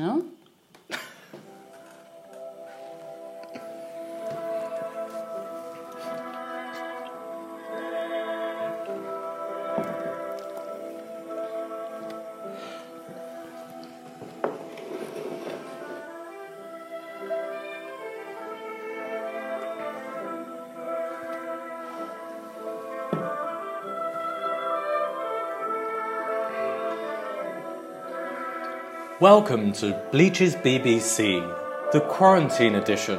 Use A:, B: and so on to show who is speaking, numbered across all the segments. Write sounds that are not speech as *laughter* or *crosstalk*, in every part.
A: né?
B: Welcome to Bleach's BBC, the quarantine edition,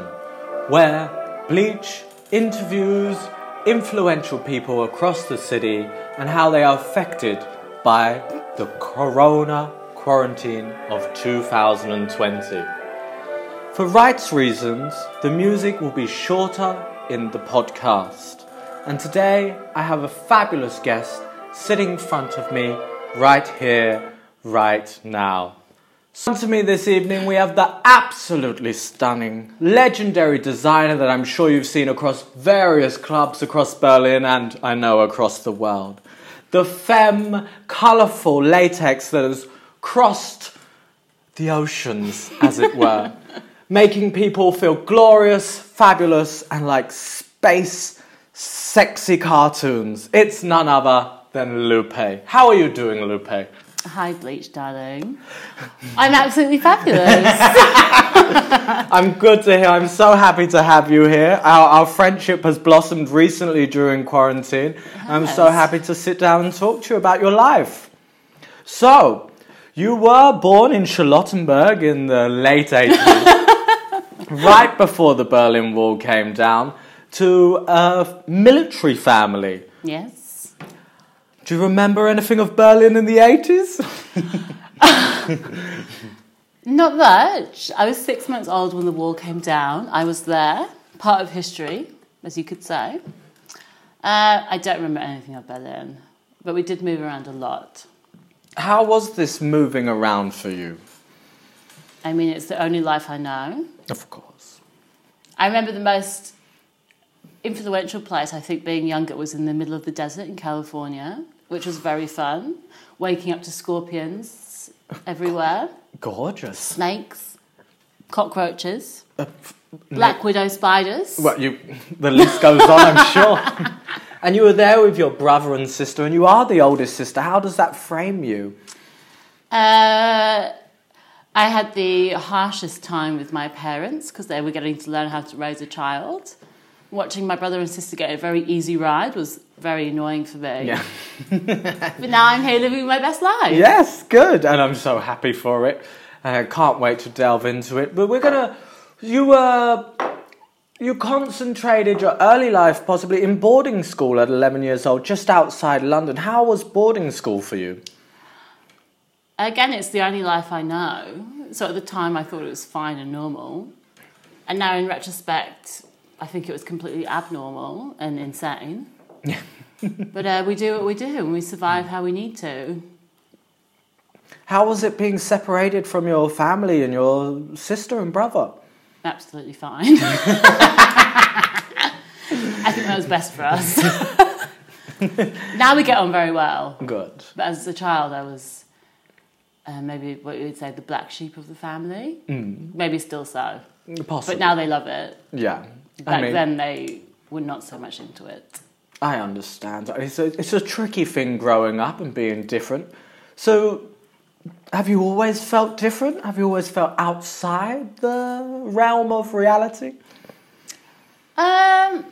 B: where Bleach interviews influential people across the city and how they are affected by the corona quarantine of 2020. For rights reasons, the music will be shorter in the podcast. And today I have a fabulous guest sitting in front of me right here, right now. On to me this evening, we have the absolutely stunning, legendary designer that I'm sure you've seen across various clubs across Berlin and I know across the world. The femme, colourful latex that has crossed the oceans, as it were, *laughs* making people feel glorious, fabulous, and like space sexy cartoons. It's none other than Lupe. How are you doing, Lupe?
A: Hi, Bleach, darling. I'm absolutely fabulous. *laughs*
B: I'm good to hear. I'm so happy to have you here. Our, our friendship has blossomed recently during quarantine. I'm so happy to sit down and talk to you about your life. So, you were born in Charlottenburg in the late 80s, *laughs* right before the Berlin Wall came down, to a military family.
A: yes.
B: Do you remember anything of Berlin in the 80s? *laughs*
A: Not much. I was six months old when the wall came down. I was there, part of history, as you could say. Uh, I don't remember anything of Berlin, but we did move around a lot.
B: How was this moving around for you?
A: I mean, it's the only life I know.
B: Of course.
A: I remember the most influential place, I think, being younger, was in the middle of the desert in California, which was very fun. Waking up to scorpions everywhere,
B: Gorgeous.
A: snakes, cockroaches, black widow spiders.
B: Well, you, the list goes on, I'm *laughs* sure. and you were there with your brother and sister, and you are the oldest sister. How does that frame you?
A: Uh, I had the harshest time with my parents because they were getting to learn how to raise a child. Watching my brother and sister get a very easy ride was very annoying for me.
B: Yeah. *laughs*
A: But now I'm here living my best life.
B: Yes, good. And I'm so happy for it. I can't wait to delve into it. But we're gonna. You uh, you concentrated your early life possibly in boarding school at 11 years old, just outside London. How was boarding school for you?
A: Again, it's the only life I know. So at the time, I thought it was fine and normal. And now, in retrospect, I think it was completely abnormal and insane. *laughs* but uh, we do what we do and we survive how we need to.
B: How was it being separated from your family and your sister and brother?
A: Absolutely fine. *laughs* I think that was best for us. *laughs* now we get on very well.
B: Good.
A: But as a child, I was uh, maybe what you would say the black sheep of the family. Maybe still so.
B: Possibly.
A: But now they love it.
B: yeah.
A: Back
B: I mean,
A: then, they were not so much into it.
B: I understand. It's a, it's a tricky thing growing up and being different. So, have you always felt different? Have you always felt outside the realm of reality?
A: Um,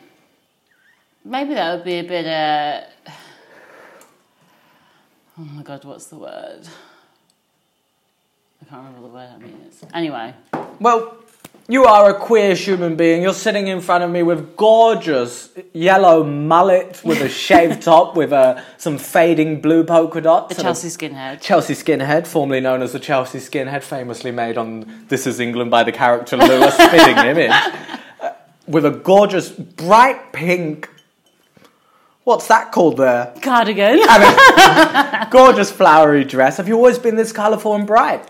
A: maybe that would be a bit. Uh, *sighs* oh my god, what's the word? I can't remember the word that means. Anyway,
B: Well, you are a queer human being. You're sitting in front of me with gorgeous yellow mullet with a shaved *laughs* top with uh, some fading blue polka dots. The
A: Chelsea skinhead.
B: Chelsea Skinhead, formerly known as the Chelsea Skinhead, famously made on This Is England by the character a spitting image, uh, with a gorgeous bright pink. What's that called there?
A: Cardigan. *laughs*
B: Gorgeous flowery dress. Have you always been this colourful and bright?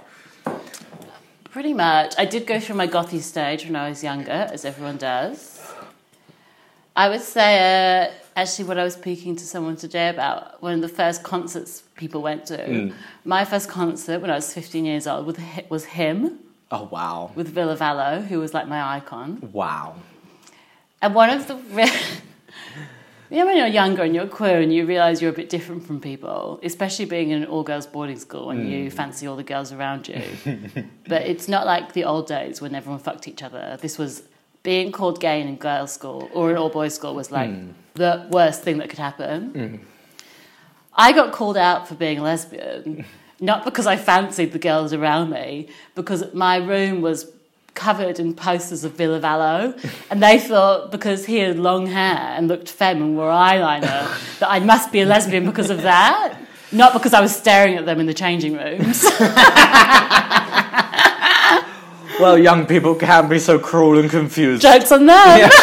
A: Pretty much. I did go through my gothy stage when I was younger, as everyone does. I would say uh, actually what I was speaking to someone today about. One of the first concerts people went to.
B: Mm.
A: My first concert when I was 15 years old with was him
B: Oh wow.
A: with Ville Valo, who was like my icon.
B: Wow.
A: And one of the. *laughs* Know, when you're younger and you're queer and you realize you're a bit different from people, especially being in an all girls boarding school and you hmm. fancy all the girls around you. *laughs* but it's not like the old days when everyone fucked each other. This was being called gay in a girls' school or an all boys school was like hmm. the worst thing that could happen. Hmm. I got called out for being a lesbian, not because I fancied the girls around me, because my room was covered in posters of Ville Valo, and they thought because he had long hair and looked femme and wore eyeliner *laughs* that I must be a lesbian because of that, not because I was staring at them in the changing rooms. *laughs*
B: Well, young people can be so cruel and confused.
A: Jokes on them. *laughs*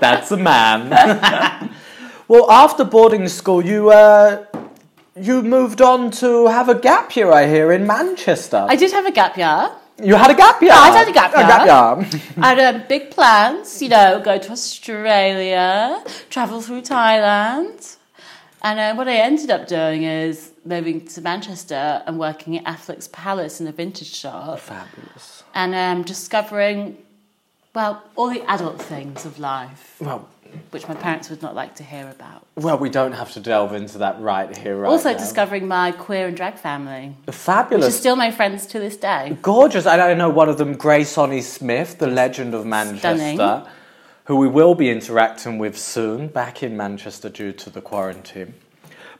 B: That's a man. well, after boarding school, you uh, you moved on to have a gap year. I hear in Manchester.
A: I did have a gap year.
B: You had a gap year.
A: I had a gap
B: A
A: year.
B: gap year. *laughs*
A: I had um, big plans, you know, go to Australia, travel through Thailand. And uh, what I ended up doing is moving to Manchester and working at Affleck's Palace in a vintage shop
B: Fabulous.
A: and um, discovering, well, all the adult things of life,
B: Well,
A: which my parents would not like to hear about.
B: well, we don't have to delve into that right here. Right
A: also
B: now.
A: discovering my queer and drag family, which is
B: fabulous.
A: still my friends to this day.
B: Gorgeous. I don't know one of them, Grace Sonny Smith, the legend of Manchester,
A: Stunning.
B: who we will be interacting with soon, back in Manchester due to the quarantine.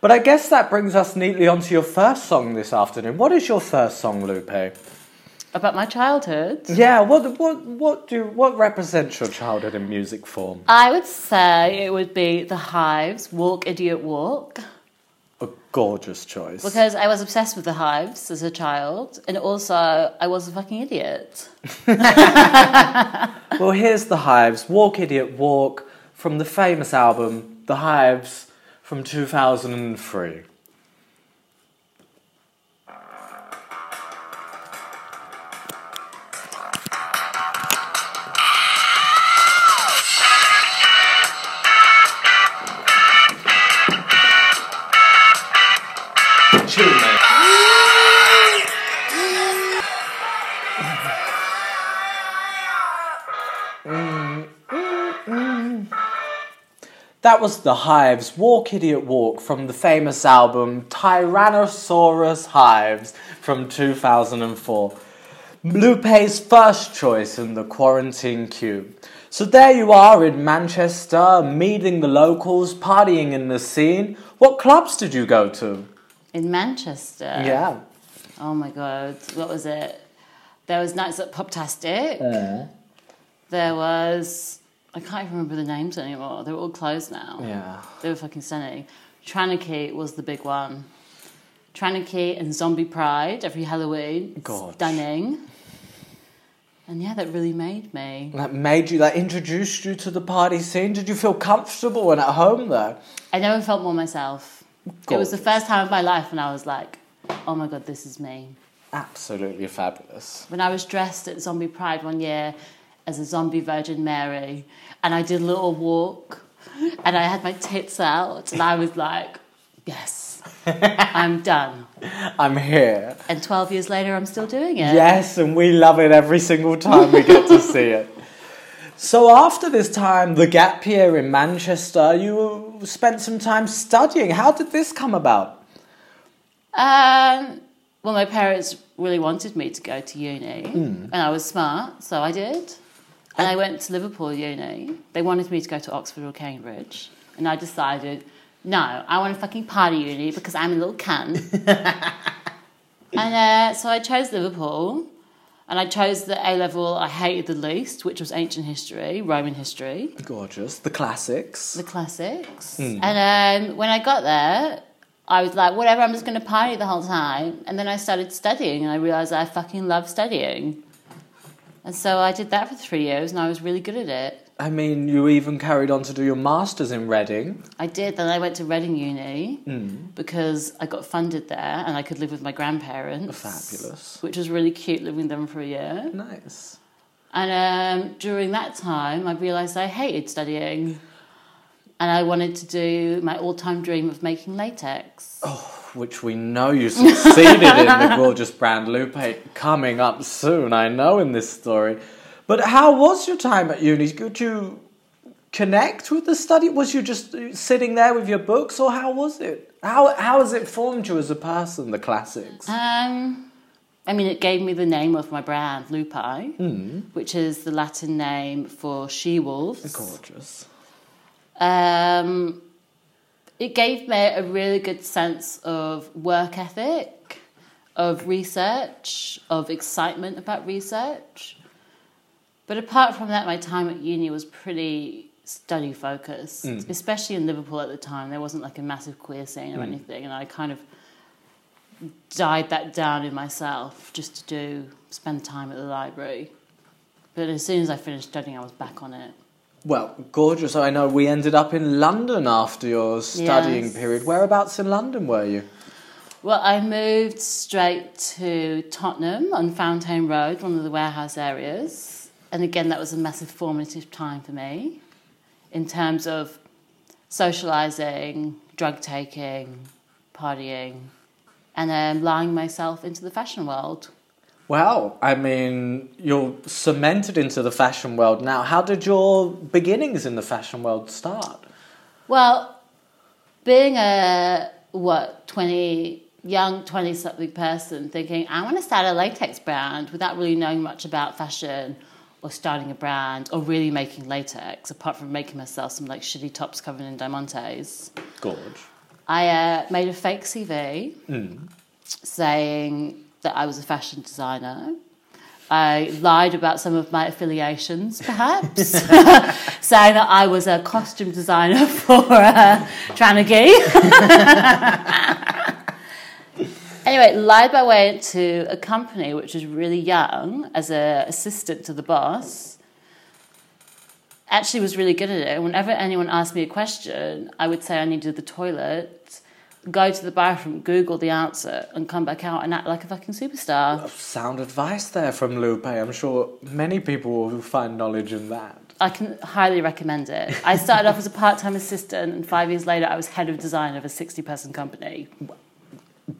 B: But I guess that brings us neatly onto your first song this afternoon. What is your first song, Lupe?
A: About my childhood.
B: Yeah, what what what do what represents your childhood in music form?
A: I would say it would be The Hives, Walk Idiot Walk.
B: A gorgeous choice.
A: Because I was obsessed with the hives as a child, and also I was a fucking idiot. *laughs*
B: Well, here's The Hives, Walk Idiot Walk, from the famous album The Hives from 2003. Tune, mate. That was The Hives' Walk Idiot Walk from the famous album Tyrannosaurus Hives from 2004. Lupe's first choice in the quarantine queue. So there you are in Manchester, meeting the locals, partying in the scene. What clubs did you go to?
A: In Manchester.
B: Yeah.
A: Oh my god, what was it? There was Nights at Poptastic. Uh. There was. I can't even remember the names anymore. They're all closed now.
B: Yeah.
A: They were fucking stunning. Tranarchy was the big one. Tranarchy and Zombie Pride every Halloween.
B: God.
A: Stunning. And yeah, that really made me.
B: That made you, that introduced you to the party scene. Did you feel comfortable and at home though?
A: I never felt more myself. It was the first time of my life when I was like, oh my god, this is me.
B: Absolutely fabulous.
A: When I was dressed at Zombie Pride one year as a zombie Virgin Mary, and I did a little walk, and I had my tits out, and I was like, yes, *laughs* I'm done.
B: I'm here.
A: And 12 years later, I'm still doing it.
B: Yes, and we love it every single time we get to see it. *laughs* So after this time, the gap year in Manchester, you spent some time studying. How did this come about?
A: Um, well, my parents really wanted me to go to uni, and I was smart, so I did. And I went to Liverpool Uni. They wanted me to go to Oxford or Cambridge, and I decided, no, I want to fucking party uni because I'm a little cunt. *laughs* and uh, so I chose Liverpool, and I chose the A level I hated the least, which was ancient history, Roman history
B: Gorgeous. The classics.
A: the classics. And um, when I got there, I was like, whatever, I'm just going to party the whole time. And then I started studying, and I realized I fucking love studying. And so I did that for three years, and I was really good at it.
B: I mean, you even carried on to do your masters in Reading.
A: I did. Then I went to Reading Uni because I got funded there, and I could live with my grandparents.
B: Fabulous.
A: Which was really cute living with them for a year.
B: Nice.
A: And um, during that time, I realised I hated studying. and I wanted to do my all-time dream of making latex.
B: Oh Which we know you succeeded in the *laughs* gorgeous brand Lupe coming up soon, I know in this story. But how was your time at uni? Could you connect with the study? Was you just sitting there with your books, or how was it? How, how has it formed you as a person, the classics?
A: Um, I mean, it gave me the name of my brand, Lupi, which is the Latin name for she wolves.
B: Gorgeous.
A: Um, it gave me a really good sense of work ethic, of research, of excitement about research. But apart from that, my time at uni was pretty study focused, mm. especially in Liverpool at the time. There wasn't like a massive queer scene or mm. anything, and I kind of died that down in myself just to do spend time at the library. But as soon as I finished studying, I was back on it.
B: Well, gorgeous. I know we ended up in London after your studying
A: Yes.
B: period. Whereabouts in London were you?
A: Well, I moved straight to Tottenham on Fountain Road, one of the warehouse areas. And again, that was a massive formative time for me in terms of socialising, drug taking, partying, and then lying myself into the fashion world.
B: Well, I mean, you're cemented into the fashion world now. How did your beginnings in the fashion world start?
A: Well, being a, what, 20, young 20 something person thinking, I want to start a latex brand without really knowing much about fashion or starting a brand or really making latex, apart from making myself some like shitty tops covered in diamantes.
B: Gorge.
A: I uh, made a fake CV saying that I was a fashion designer. I lied about some of my affiliations, perhaps, *laughs* *laughs* saying that I was a costume designer *laughs* for uh, Tranagi. Anyway, lied my way into a company which was really young as an assistant to the boss. Actually, was really good at it. Whenever anyone asked me a question, I would say I needed the toilet, go to the bathroom, Google the answer, and come back out and act like a fucking superstar.
B: Sound advice there from Lupe. I'm sure many people will find knowledge in that.
A: I can highly recommend it. I started off as a part time assistant, and five years later, I was head of design of a 60 person company.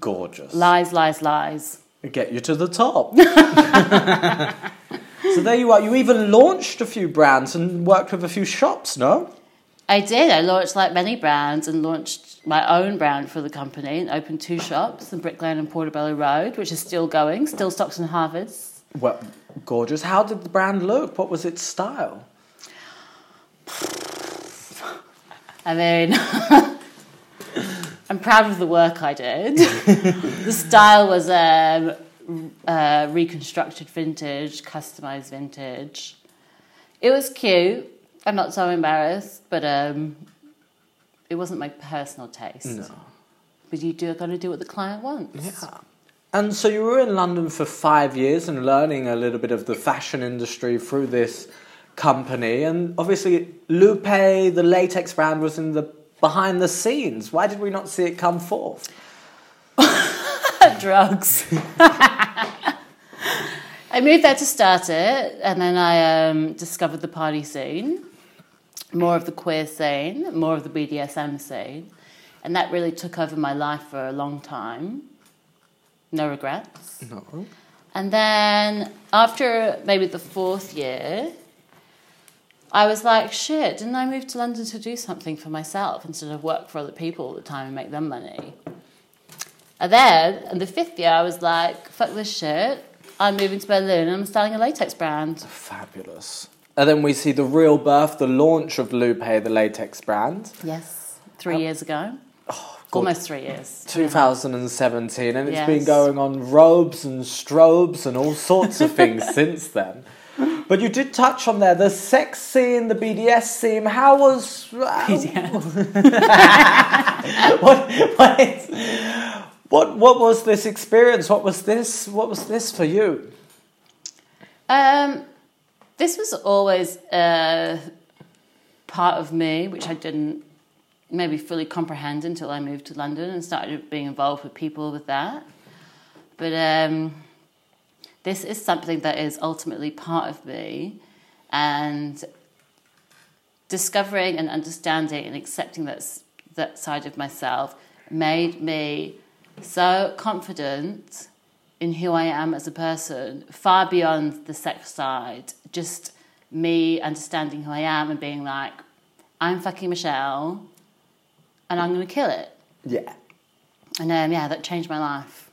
B: Gorgeous.
A: Lies, lies, lies.
B: Get you to the top. *laughs* so there you are. You even launched a few brands and worked with a few shops, no?
A: I did. I launched like many brands and launched my own brand for the company and opened two shops in Brick Lane and Portobello Road, which is still going, still stocks and Harvests.
B: Well, gorgeous. How did the brand look? What was its style?
A: I mean, *laughs* I'm proud of the work I did. *laughs* the style was um, uh, reconstructed vintage, customized vintage. It was cute. I'm not so embarrassed, but um, it wasn't my personal taste.
B: No.
A: But you do got to do what the client wants.
B: Yeah. And so you were in London for five years and learning a little bit of the fashion industry through this company. And obviously, Lupe, the latex brand, was in the behind the scenes. Why did we not see it come forth? *laughs*
A: drugs. *laughs* I moved there to start it, and then I um, discovered the party scene, more of the queer scene, more of the BDSM scene, and that really took over my life for a long time. No regrets.
B: No.
A: And then after maybe the fourth year, I was like, shit, didn't I move to London to do something for myself instead of work for other people all the time and make them money? And then in the fifth year, I was like, fuck this shit. I'm moving to Berlin and I'm starting a latex brand.
B: Fabulous. And then we see the real birth, the launch of Lupe, the latex brand,
A: Yes, three um, years ago.
B: Oh, God.
A: Almost three years.
B: 2017, and it's been going on robes and strobes and all sorts of things *laughs* since then. But you did touch on there the sex scene, the BDS scene. How was *laughs* what, what, is, what what was this experience? What was this? What was this for you?
A: Um, this was always a part of me which I didn't maybe fully comprehend until I moved to London and started being involved with people with that. But um, this is something that is ultimately part of me, and discovering and understanding and accepting that, that side of myself made me so confident in who I am as a person, far beyond the sex side. Just me understanding who I am and being like, I'm fucking Michelle and I'm going to kill it.
B: Yeah.
A: And um, yeah, that changed my life.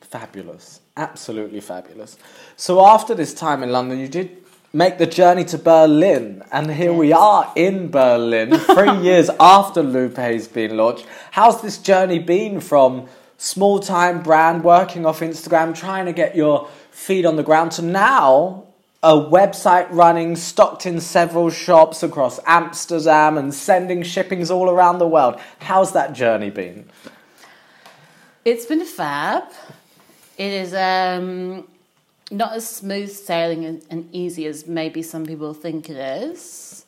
B: Fabulous. Absolutely fabulous. So after this time in London, you did make the journey to Berlin, and here we are in Berlin, *laughs* three years after Lupe's been launched. How's this journey been from small time brand working off Instagram, trying to get your feet on the ground to now a website running, stocked in several shops across Amsterdam and sending shippings all around the world? How's that journey been?
A: It's been fab. It is um, not as smooth sailing and, and easy as maybe some people think it is.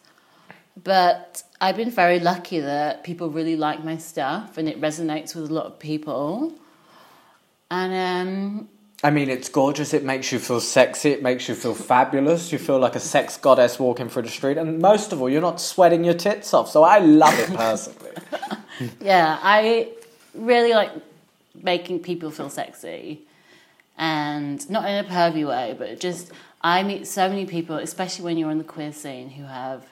A: But I've been very lucky that people really like my stuff and it resonates with a lot of people. And um,
B: I mean, it's gorgeous. It makes you feel sexy. It makes you feel fabulous. You feel like a sex goddess walking through the street. And most of all, you're not sweating your tits off. So I love it personally. *laughs*
A: yeah, I really like making people feel sexy. And not in a pervy way, but just I meet so many people, especially when you're in the queer scene, who have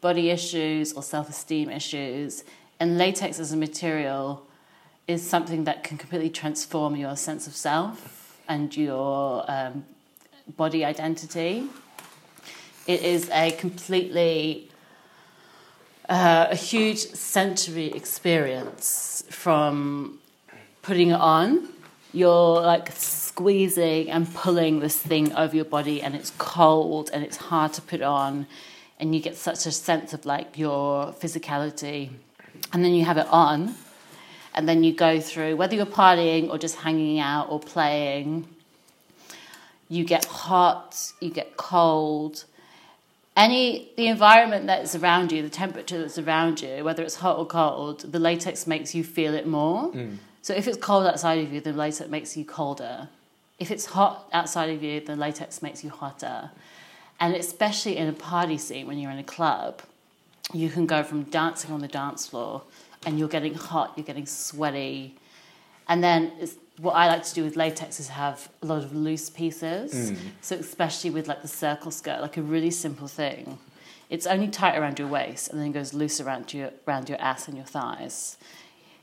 A: body issues or self esteem issues. And latex as a material is something that can completely transform your sense of self and your um, body identity. It is a completely uh, a huge sensory experience from putting it on. You're like squeezing and pulling this thing over your body, and it's cold and it's hard to put on, and you get such a sense of like your physicality. And then you have it on, and then you go through whether you're partying or just hanging out or playing. You get hot, you get cold, any the environment that is around you, the temperature that's around you, whether it's hot or cold, the latex makes you feel it more. Mm. So if it's cold outside of you, the latex makes you colder. If it's hot outside of you, the latex makes you hotter. And especially in a party scene when you're in a club, you can go from dancing on the dance floor and you're getting hot, you're getting sweaty. And then it's, what I like to do with latex is have a lot of loose pieces. Mm. So especially with like the circle skirt, like a really simple thing. It's only tight around your waist and then it goes loose around your around your ass and your thighs.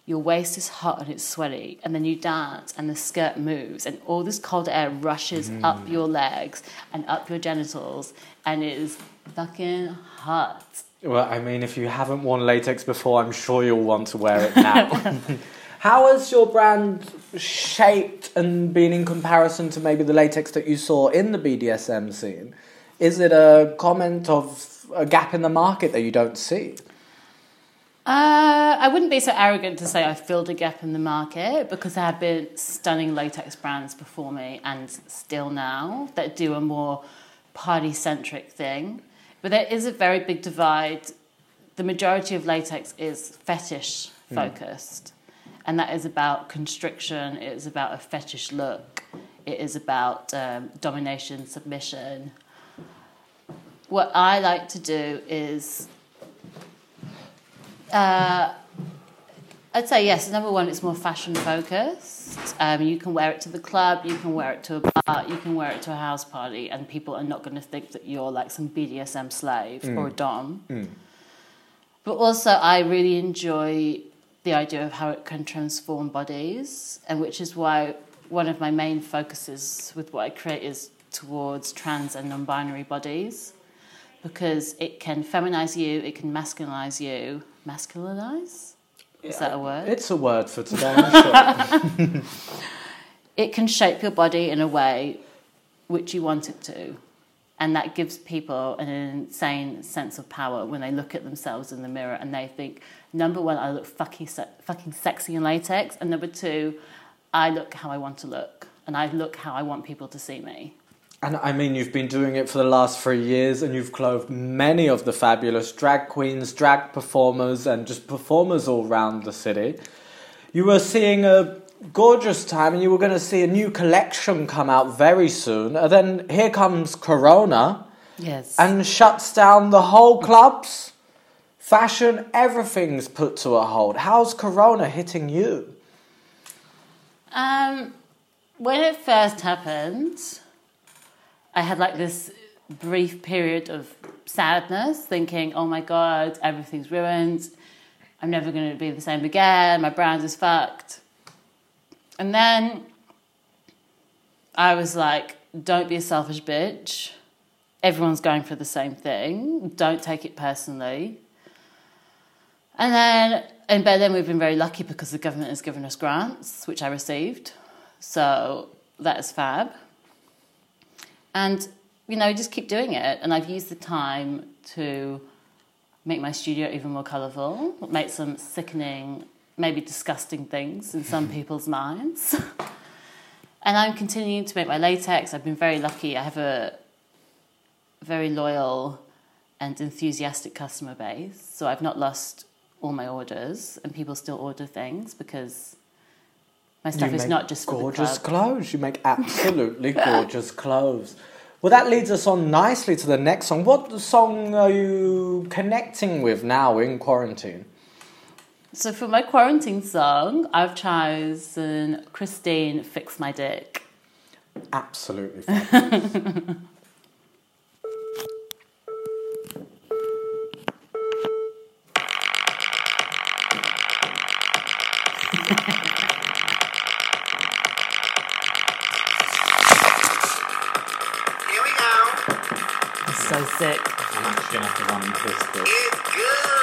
A: Your waist is hot and it's sweaty, and then you dance and the skirt moves, and all this cold air rushes mm. up your legs and up your genitals, and it is fucking hot.
B: well, I mean, if you haven't worn latex before, I'm sure you'll want to wear it now. *laughs* *laughs* How has your brand shaped and been in comparison to maybe the latex that you saw in the BDSM scene? Is it a comment of a gap in the market that you don't see?
A: Uh, I wouldn't be so arrogant to say I filled a gap in the market because there have been stunning latex brands before me and still now that do a more party centric thing. But there is a very big divide. The majority of latex is fetish focused, and that is about constriction, it is about a fetish look, it is about um, domination, submission. What I like to do is uh, I'd say yes. Number one, it's more fashion focused. Um, you can wear it to the club, you can wear it to a bar, you can wear it to a house party, and people are not going to think that you're like some BDSM slave or a dom. But also, I really enjoy the idea of how it can transform bodies, and which is why one of my main focuses with what I create is towards trans and non-binary bodies, because it can feminize you, it can masculinize you. Masculinize? Is that a word?
B: It's a word for today, I'm *laughs*
A: it can shape your body in a way which you want it to. And that gives people an insane sense of power when they look at themselves in the mirror and they think, number one, I look fucking, se- fucking sexy in latex. And number two, I look how I want to look. And I look how I want people to see me.
B: And I mean, you've been doing it for the last three years, and you've clothed many of the fabulous drag queens, drag performers, and just performers all around the city. You were seeing a gorgeous time, and you were going to see a new collection come out very soon. And then here comes Corona
A: Yes.
B: and shuts down the whole clubs. fashion, everything's put to a halt. How's Corona hitting you?
A: Um, when it first happened, I had like this brief period of sadness, thinking, oh my god, everything's ruined. I'm never going to be the same again. My brand is fucked. And then I was like, don't be a selfish bitch. Everyone's going for the same thing. Don't take it personally. And then in Berlin, we've been very lucky because the government has given us grants, which I received. So that is fab. And, you know, just keep doing it. And I've used the time to make my studio even more colourful, make some sickening, maybe disgusting things in some *laughs* people's minds. *laughs* and I'm continuing to make my latex. I've been very lucky. I have a very loyal and enthusiastic customer base. So I've not lost all my orders, and people still order things because my stuff
B: You
A: is not just
B: gorgeous clothes. You make *laughs* absolutely gorgeous clothes. Well, that leads us on nicely to the next song. What song are you connecting with now in quarantine?
A: So for my quarantine song, I've chosen Christeene "Fix My Dick."
B: Absolutely. *laughs*
A: sick.
B: I'm actually going to have to run this bit.
C: It's good.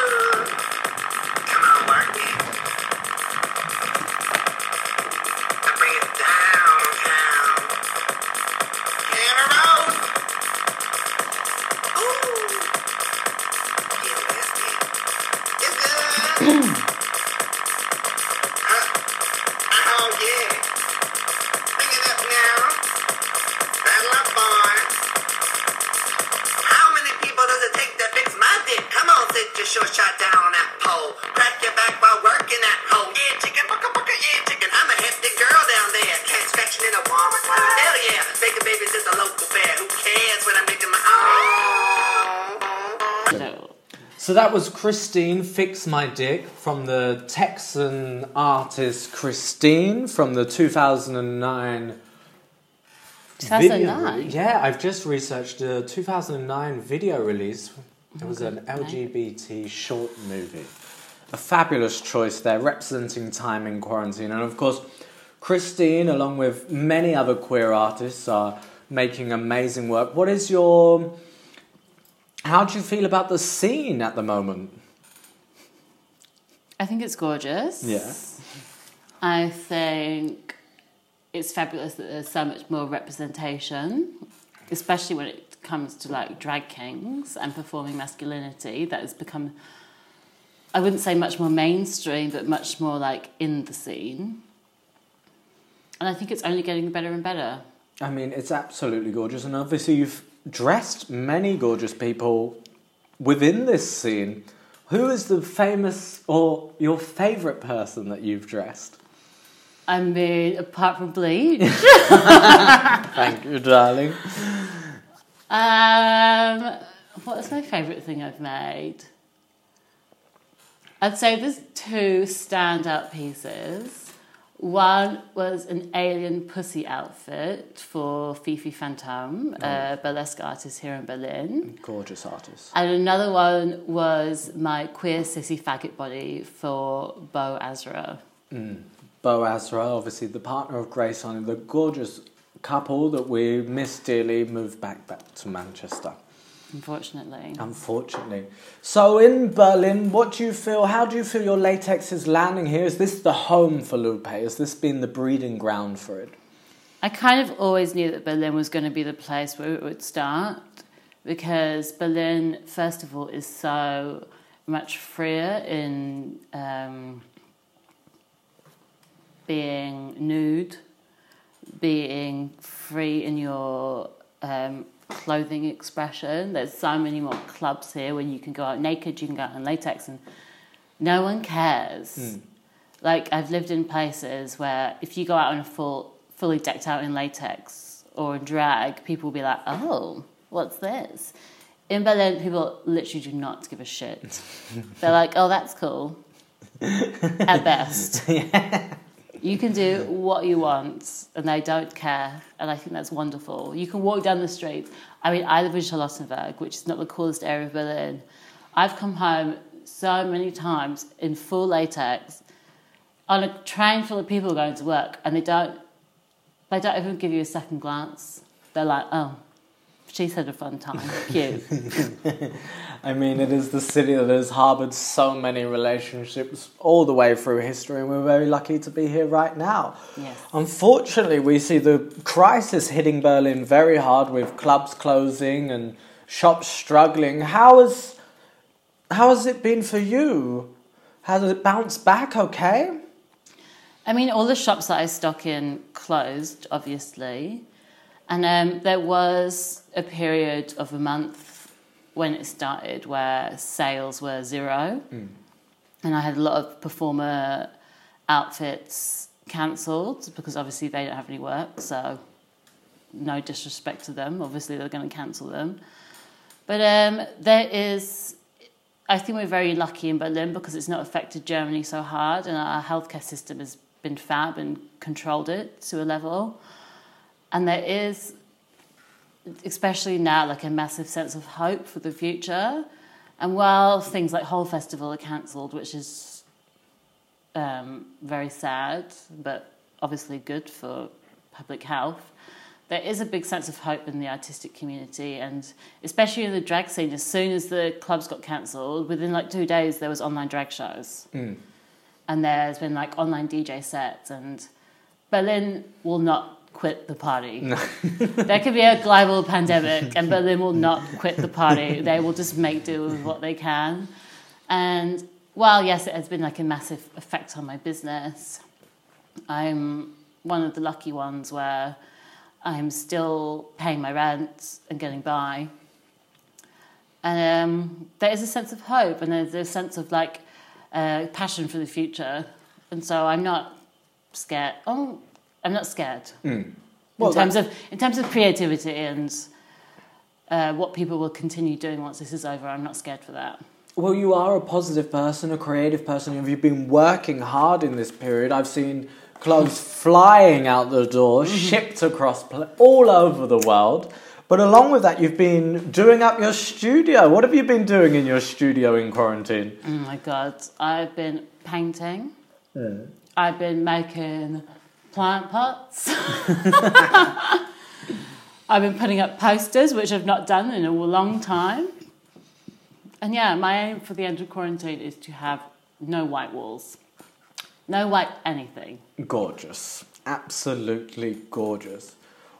C: That
B: was Christeene Fix My Dick from the Texan artist Christeene from the 2009
A: 2009.
B: re- Yeah, I've just researched the 2009 video release. It was an oh LGBT short movie. A fabulous choice there, representing time in quarantine. And of course, Christeene, along with many other queer artists, are making amazing work. What is your. How do you feel about the scene at the moment?
A: I think it's gorgeous.
B: Yeah.
A: I think it's fabulous that there's so much more representation, especially when it comes to like drag kings and performing masculinity. That has become, I wouldn't say much more mainstream, but much more like in the scene. And I think it's only getting better and better.
B: I mean, it's absolutely gorgeous, and obviously, you've dressed many gorgeous people within this scene. Who is the famous or your favourite person that you've dressed?
A: I mean, apart from Bleach, *laughs*
B: Thank you, darling.
A: um, what's my favourite thing I've made? I'd say there's two standout pieces. One was an alien pussy outfit for Fifi Phantom, a burlesque artist here in Berlin.
B: Gorgeous artist.
A: And another one was my queer sissy faggot body for Bo Azra. Mm.
B: Bo Azra, obviously the partner of Grace on the gorgeous couple that we miss dearly, moved back back to Manchester.
A: Unfortunately,
B: Unfortunately. So in Berlin, what do you feel? How do you feel your latex is landing here? Is this the home for Lupe? Has this been the breeding ground for it?
A: I kind of always knew that Berlin was going to be the place where it would start because Berlin, first of all, is so much freer in um, being nude, being free in your um, clothing expression. There's so many more clubs here where you can go out naked, you can go out in latex, and no one cares. Hmm. Like I've lived in places where if you go out in a full, fully decked out in latex or in drag, people will be like, "Oh, what's this?" in Berlin, people literally do not give a shit. *laughs* They're like, oh, that's cool. At best. *laughs* You can do what you want and they don't care. And I think that's wonderful. You can walk down the street. I mean, I live in Charlottenburg, which is not the coolest area of Berlin. I've come home so many times in full latex on a train full of people going to work and they don't they don't even give you a second glance. They're like, oh, she's had a fun time. Cute. *laughs*
B: I mean, it is the city that has harbored so many relationships all the way through history, and we're very lucky to be here right now.
A: Yes.
B: Unfortunately, we see the crisis hitting Berlin very hard with clubs closing and shops struggling. How has, how has it been for you? Has it bounced back okay?
A: I mean, all the shops that I stock in closed, obviously. And um, there was a period of a month when it started where sales were zero. And I had a lot of performer outfits cancelled because obviously they don't have any work. So, no disrespect to them. Obviously, they're going to cancel them. But um, there is, I think we're very lucky in Berlin because it's not affected Germany so hard, and our healthcare system has been fab and controlled it to a level. And there is, especially now, like a massive sense of hope for the future. And while things like Whole Festival are cancelled, which is um, very sad, but obviously good for public health, there is a big sense of hope in the artistic community, and especially in the drag scene. As soon as the clubs got cancelled, within like two days, there was online drag shows, and there's been like online DJ sets, and Berlin will not quit the party. *laughs* there could be a global pandemic, and Berlin will not quit the party. They will just make do with what they can, and while yes, it has been like a massive effect on my business, I'm one of the lucky ones where I'm still paying my rent and getting by. And um, there is a sense of hope and there's a sense of like uh, passion for the future. And so I'm not scared. Oh, I'm not scared hmm.
B: Well,
A: in terms of in terms of creativity and uh, what people will continue doing once this is over. I'm not scared for that.
B: Well, you are a positive person, a creative person. You've been working hard in this period. I've seen clothes *laughs* flying out the door, mm-hmm. shipped across pl- all over the world. But along with that, you've been doing up your studio. What have you been doing in your studio in quarantine?
A: Oh my god, I've been painting. Hmm. I've been making plant pots. *laughs* I've been putting up posters, which I've not done in a long time. And yeah, my aim for the end of quarantine is to have no white walls, no white anything.
B: Gorgeous. Absolutely gorgeous.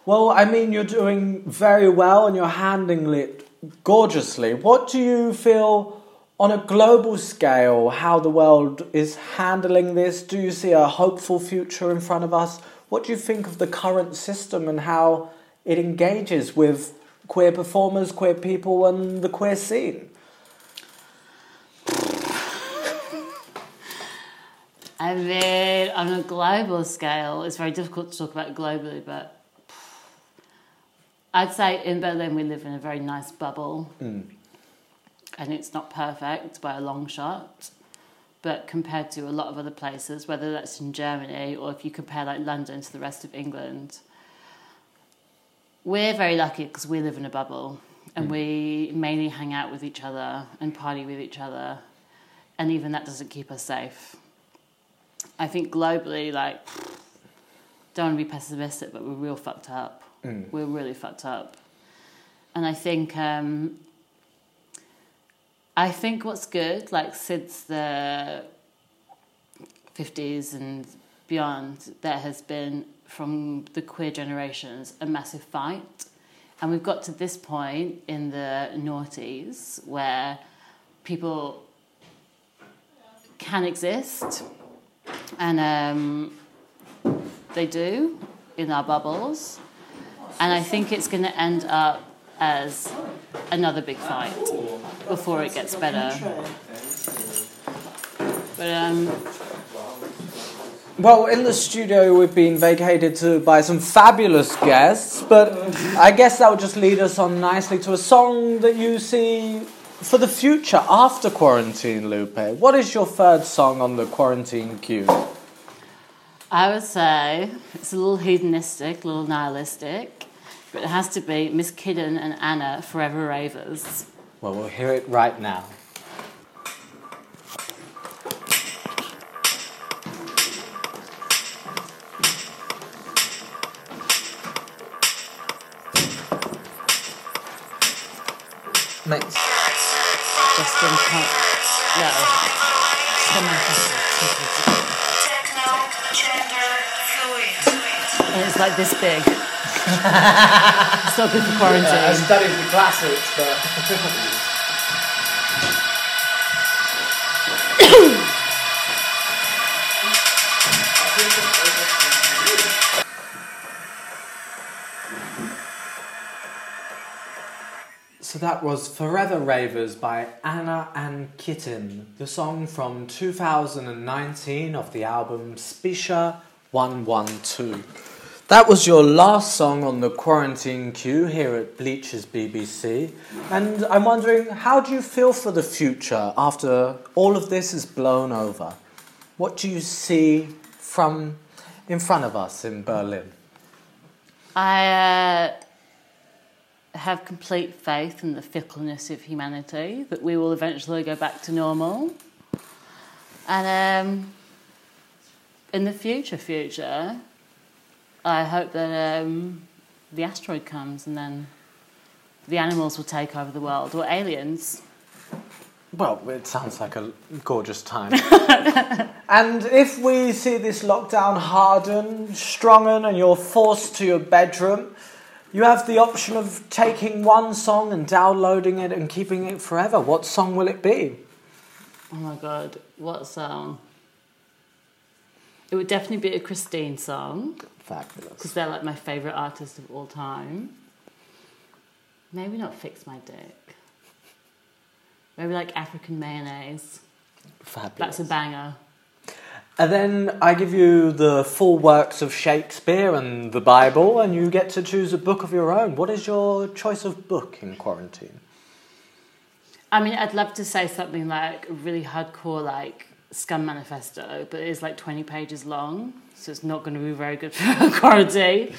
B: Well, I mean, you're doing very well and you're handling it gorgeously. What do you feel on a global scale how the world is handling this? Do you see a hopeful future in front of us? What do you think of the current system and how it engages with queer performers, queer people, and the queer scene?
A: I mean, on a global scale, it's very difficult to talk about globally, but I'd say in Berlin we live in a very nice bubble. Hmm. And it's not perfect by a long shot. But compared to a lot of other places, whether that's in Germany or if you compare like London to the rest of England, we're very lucky because we live in a bubble and we mainly hang out with each other and party with each other. And even that doesn't keep us safe. I think globally, like, don't want to be pessimistic, but we're real fucked up. We're really fucked up. And I think, um, I think what's good, like, since the 50s and beyond, there has been, from the queer generations, a massive fight. And we've got to this point in the noughties where people can exist and um, they do in our bubbles. And I think it's going to end up as another big fight before it gets better. But um,
B: Well, in the studio, we've been vacated to by some fabulous guests, but I guess that would just lead us on nicely to a song that you see for the future after quarantine, Lupe. What is your third song on the quarantine queue?
A: I would say it's a little hedonistic, a little nihilistic, but it has to be Miss Kittin and Anna, Forever Ravers.
B: Well, we'll hear it right now. Next.
A: Justin Punk. No. Someone
C: Techno, gender.
A: And it's like this big. *laughs* it's not good for quarantine.
B: studied the classics, but. *laughs* that was Forever Ravers by Anna and Kittin, the song from 2019 of the album Spisha 112. That was your last song on the quarantine queue here at Bleachers BBC. And I'm wondering, how do you feel for the future after all of this is blown over? What do you see from in front of us in Berlin?
A: I uh, have complete faith in the fickleness of humanity that we will eventually go back to normal. And um, in the future, future, I hope that um, the asteroid comes and then the animals will take over the world or aliens.
B: Well, it sounds like a gorgeous time. *laughs* and if we see this lockdown harden, strengthen, and you're forced to your bedroom, you have the option of taking one song and downloading it and keeping it forever. What song will it be?
A: Oh my god, what song? It would definitely be a Christeene song
B: Fabulous.
A: because they're like my favourite artist of all time. Maybe not Fix My Dick. Maybe like African Mayonnaise.
B: Fabulous.
A: That's a banger.
B: And then I give you the full works of Shakespeare and the Bible, and you get to choose a book of your own. What is your choice of book in quarantine?
A: I mean, I'd love to say something like really hardcore, like Scum Manifesto, but it is like 20 pages long, so it's not going to be very good *laughs* for quarantine.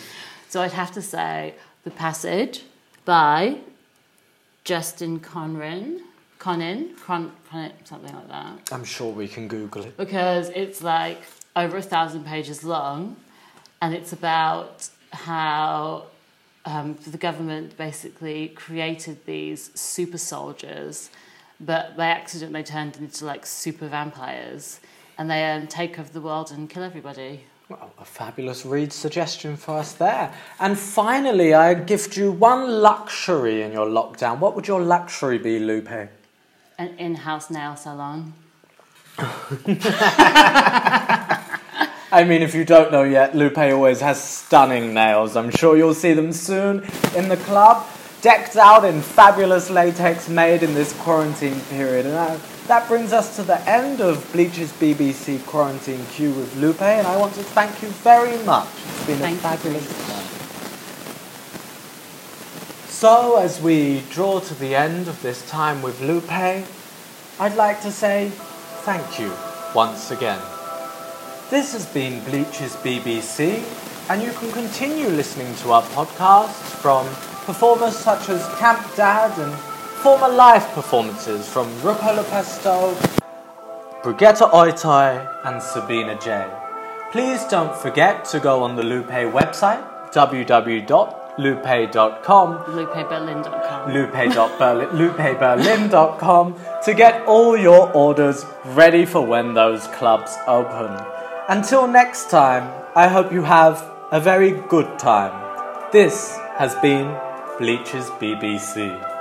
A: So I'd have to say The Passage by Justin Conrin. Conin, Con, Con, something like that.
B: I'm sure we can Google it.
A: because it's like over a thousand pages long, and it's about how um, the government basically created these super soldiers, but by accident they turned into like super vampires, and they um, take over the world and kill everybody.
B: Well, a fabulous read suggestion for us there. And finally, I gift you one luxury in your lockdown. What would your luxury be, Lupe?
A: An in-house nail salon.
B: I mean, if you don't know yet, Lupe always has stunning nails. I'm sure you'll see them soon in the club, decked out in fabulous latex made in this quarantine period. And that, that brings us to the end of Bleach's BBC Quarantine Queue with Lupe, and I want to thank you very much. It's been
A: Thank
B: a
A: you.
B: fabulous time. So, as we draw to the end of this time with Lupe, I'd like to say thank you once again. This has been Bleach's BBC, and you can continue listening to our podcasts from performers such as Camp Dad and former live performances from Rucola Pesto, Brigitte Oitoi, and Sabina J. Please don't forget to go on the Lupe website, www.lupe.com,
A: LupeBerlin.com.
B: lupe.berlin, lupeberlin.com to get all your orders ready for when those clubs open. Until next time, I hope you have a very good time. This has been Bleachers BBC.